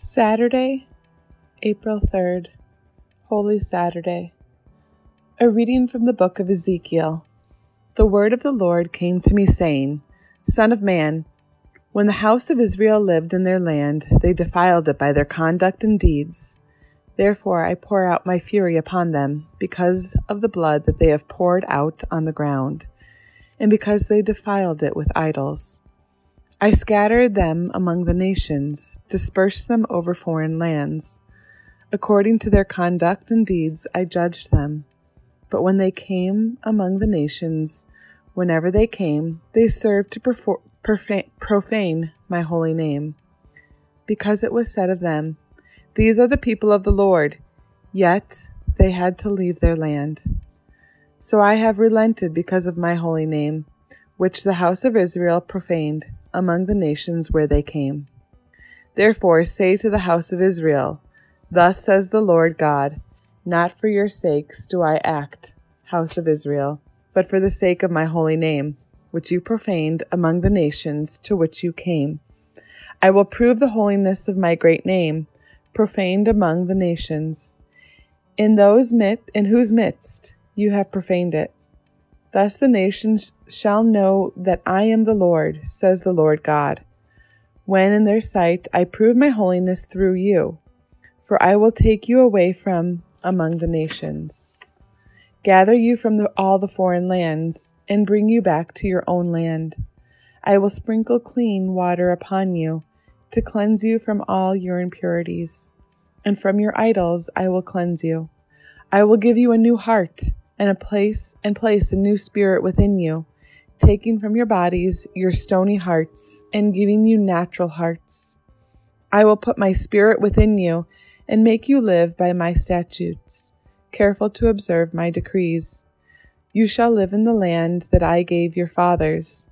Saturday, April 3rd, Holy Saturday. A reading from the book of Ezekiel. The word of the Lord came to me, saying, Son of man, when the house of Israel lived in their land, they defiled it by their conduct and deeds. Therefore I pour out my fury upon them, because of the blood that they have poured out on the ground, and because they defiled it with idols. I scattered them among the nations, dispersed them over foreign lands. According to their conduct and deeds, I judged them. But when they came among the nations, whenever they came, they served to profane, profane my holy name. Because it was said of them, These are the people of the Lord, yet they had to leave their land. So I have relented because of my holy name, which the house of Israel profaned among the nations where they came. Therefore say to the house of Israel, Thus says the Lord God, Not for your sakes do I act, house of Israel, but for the sake of my holy name, which you profaned among the nations to which you came. I will prove the holiness of my great name, profaned among the nations, in those mit in whose midst you have profaned it. Thus the nations shall know that I am the Lord, says the Lord God, when in their sight I prove my holiness through you. For I will take you away from among the nations, gather you from the, all the foreign lands, and bring you back to your own land. I will sprinkle clean water upon you, to cleanse you from all your impurities. And from your idols I will cleanse you. I will give you a new heart and a place and place a new spirit within you, taking from your bodies your stony hearts and giving you natural hearts. I will put my spirit within you and make you live by my statutes, careful to observe my decrees. You shall live in the land that I gave your fathers.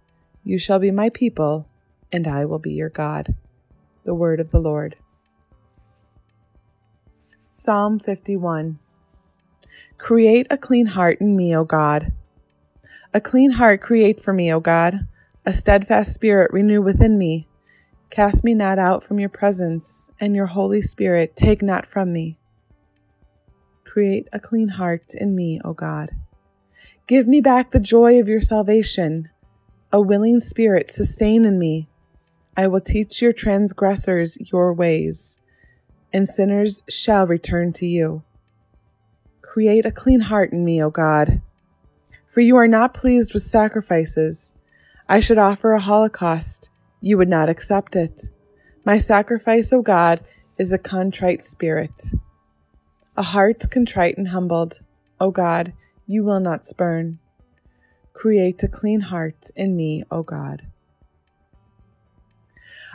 You shall be my people, and I will be your God. The word of the Lord. Psalm 51 Create a clean heart in me, O God. A clean heart create for me, O God. A steadfast spirit renew within me. Cast me not out from your presence, and your Holy Spirit take not from me. Create a clean heart in me, O God. Give me back the joy of your salvation. A willing spirit sustain in me. I will teach your transgressors your ways, and sinners shall return to you. Create a clean heart in me, O God. For you are not pleased with sacrifices. I should offer a holocaust. You would not accept it. My sacrifice, O God, is a contrite spirit. A heart contrite and humbled, O God, you will not spurn. Create a clean heart in me, O God.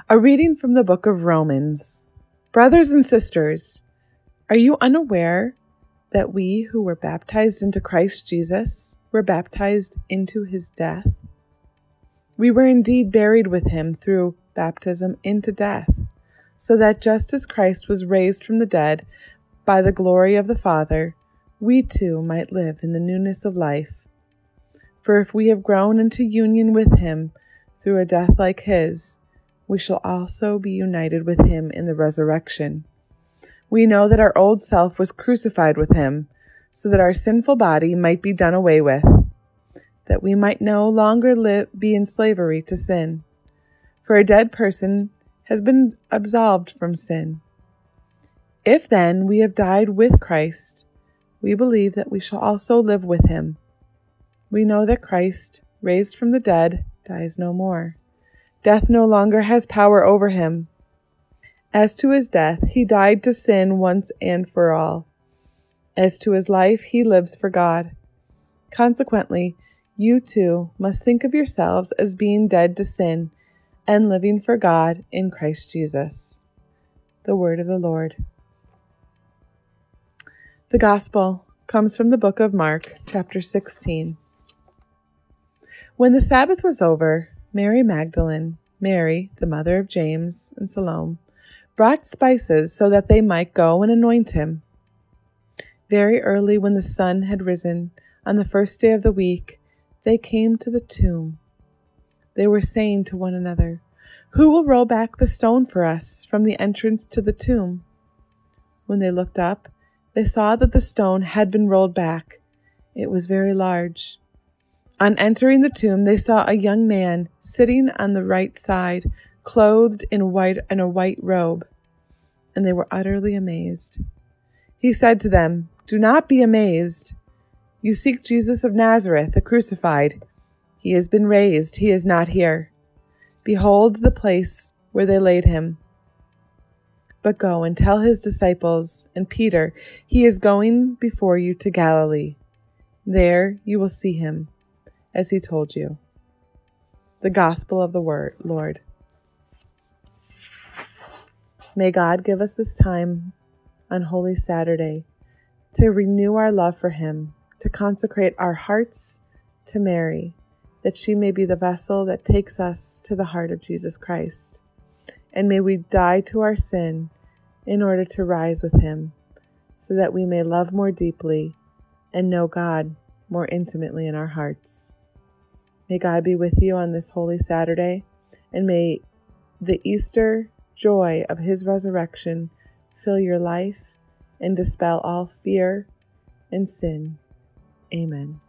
A reading from the book of Romans. Brothers and sisters, are you unaware that we who were baptized into Christ Jesus were baptized into his death. We were indeed buried with him through baptism into death, so that just as Christ was raised from the dead by the glory of the Father, we too might live in the newness of life. For if we have grown into union with him through a death like his, we shall also be united with him in the resurrection we know that our old self was crucified with him, so that our sinful body might be done away with, that we might no longer live, be in slavery to sin. For a dead person has been absolved from sin. If then we have died with Christ, we believe that we shall also live with him. We know that Christ, raised from the dead, dies no more. Death no longer has power over him. As to his death, he died to sin once and for all. As to his life, he lives for God. Consequently, you too must think of yourselves as being dead to sin and living for God in Christ Jesus. The word of the Lord. The Gospel comes from the book of Mark, chapter 16. When the Sabbath was over, Mary Magdalene, Mary, the mother of James and Salome, brought spices so that they might go and anoint him. Very early, when the sun had risen, on the first day of the week, they came to the tomb. They were saying to one another, Who will roll back the stone for us from the entrance to the tomb? When they looked up, they saw that the stone had been rolled back. It was very large. On entering the tomb, they saw a young man sitting on the right side, clothed in white in a white robe, and they were utterly amazed. He said to them, Do not be amazed. You seek Jesus of Nazareth, the crucified. He has been raised, he is not here. Behold the place where they laid him. But go and tell his disciples and Peter, he is going before you to Galilee. There you will see him as he told you. The Gospel of the Word, Lord. May God give us this time on Holy Saturday to renew our love for Him, to consecrate our hearts to Mary, that she may be the vessel that takes us to the heart of Jesus Christ. And may we die to our sin in order to rise with Him, so that we may love more deeply and know God more intimately in our hearts. May God be with you on this Holy Saturday, and may the Easter joy of His resurrection fill your life and dispel all fear and sin. Amen.